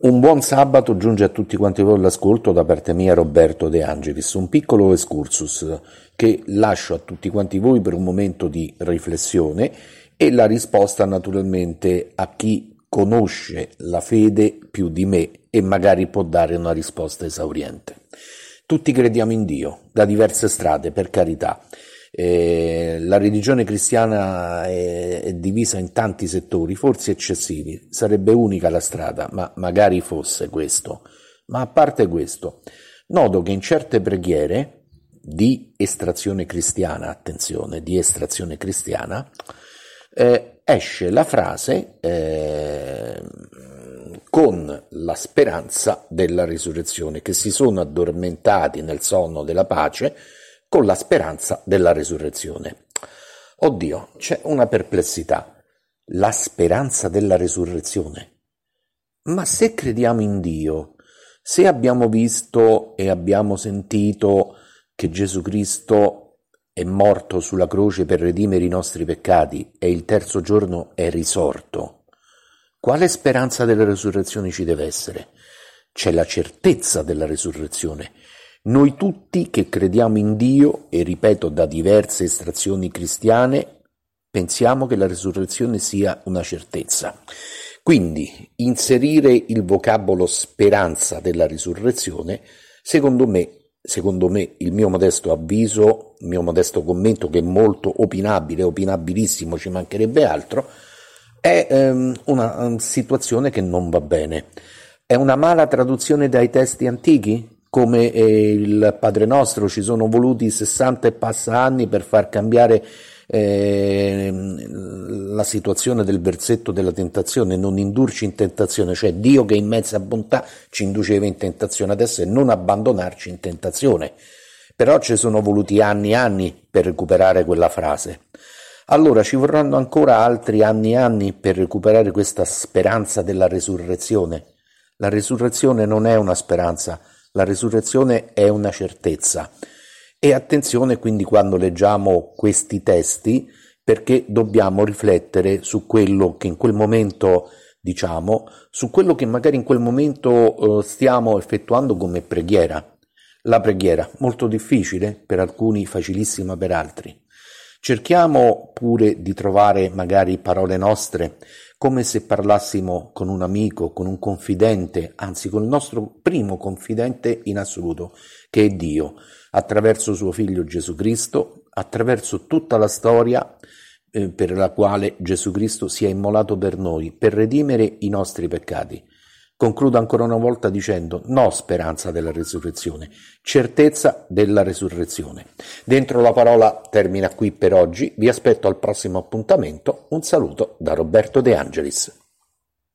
Un buon sabato giunge a tutti quanti voi l'ascolto da parte mia Roberto De Angelis, un piccolo excursus che lascio a tutti quanti voi per un momento di riflessione e la risposta naturalmente a chi conosce la fede più di me e magari può dare una risposta esauriente. Tutti crediamo in Dio, da diverse strade, per carità, eh, la religione cristiana è, è, divisa in tanti settori, forse eccessivi, sarebbe unica la strada, ma magari fosse questo. Ma a parte questo, noto che in certe preghiere di estrazione cristiana, attenzione, di estrazione cristiana, eh, esce la frase eh, con la speranza della risurrezione, che si sono addormentati nel sonno della pace, con la speranza della resurrezione. Oddio, c'è una perplessità. La speranza della resurrezione. Ma se crediamo in Dio, se abbiamo visto e abbiamo sentito che Gesù Cristo è morto sulla croce per redimere i nostri peccati e il terzo giorno è risorto, quale speranza della resurrezione ci deve essere? C'è la certezza della resurrezione, noi tutti che crediamo in Dio, e ripeto da diverse estrazioni cristiane, pensiamo che la risurrezione sia una certezza. Quindi inserire il vocabolo speranza della risurrezione, secondo me, secondo me, il mio modesto avviso, il mio modesto commento che è molto opinabile, opinabilissimo, ci mancherebbe altro, è um, una um, situazione che non va bene. È una mala traduzione dai testi antichi? Come il Padre Nostro ci sono voluti 60 e passa anni per far cambiare eh, la situazione del versetto della tentazione, non indurci in tentazione, cioè Dio che in mezza bontà ci induceva in tentazione adesso e non abbandonarci in tentazione. Però ci sono voluti anni e anni per recuperare quella frase. Allora ci vorranno ancora altri anni e anni per recuperare questa speranza della resurrezione. La resurrezione non è una speranza, la risurrezione è una certezza. E attenzione quindi quando leggiamo questi testi perché dobbiamo riflettere su quello che in quel momento diciamo, su quello che magari in quel momento eh, stiamo effettuando come preghiera. La preghiera, molto difficile per alcuni, facilissima per altri. Cerchiamo pure di trovare magari parole nostre come se parlassimo con un amico, con un confidente, anzi con il nostro primo confidente in assoluto, che è Dio, attraverso suo figlio Gesù Cristo, attraverso tutta la storia eh, per la quale Gesù Cristo si è immolato per noi, per redimere i nostri peccati. Concludo ancora una volta dicendo no speranza della risurrezione, certezza della risurrezione. Dentro la parola termina qui per oggi, vi aspetto al prossimo appuntamento, un saluto da Roberto De Angelis.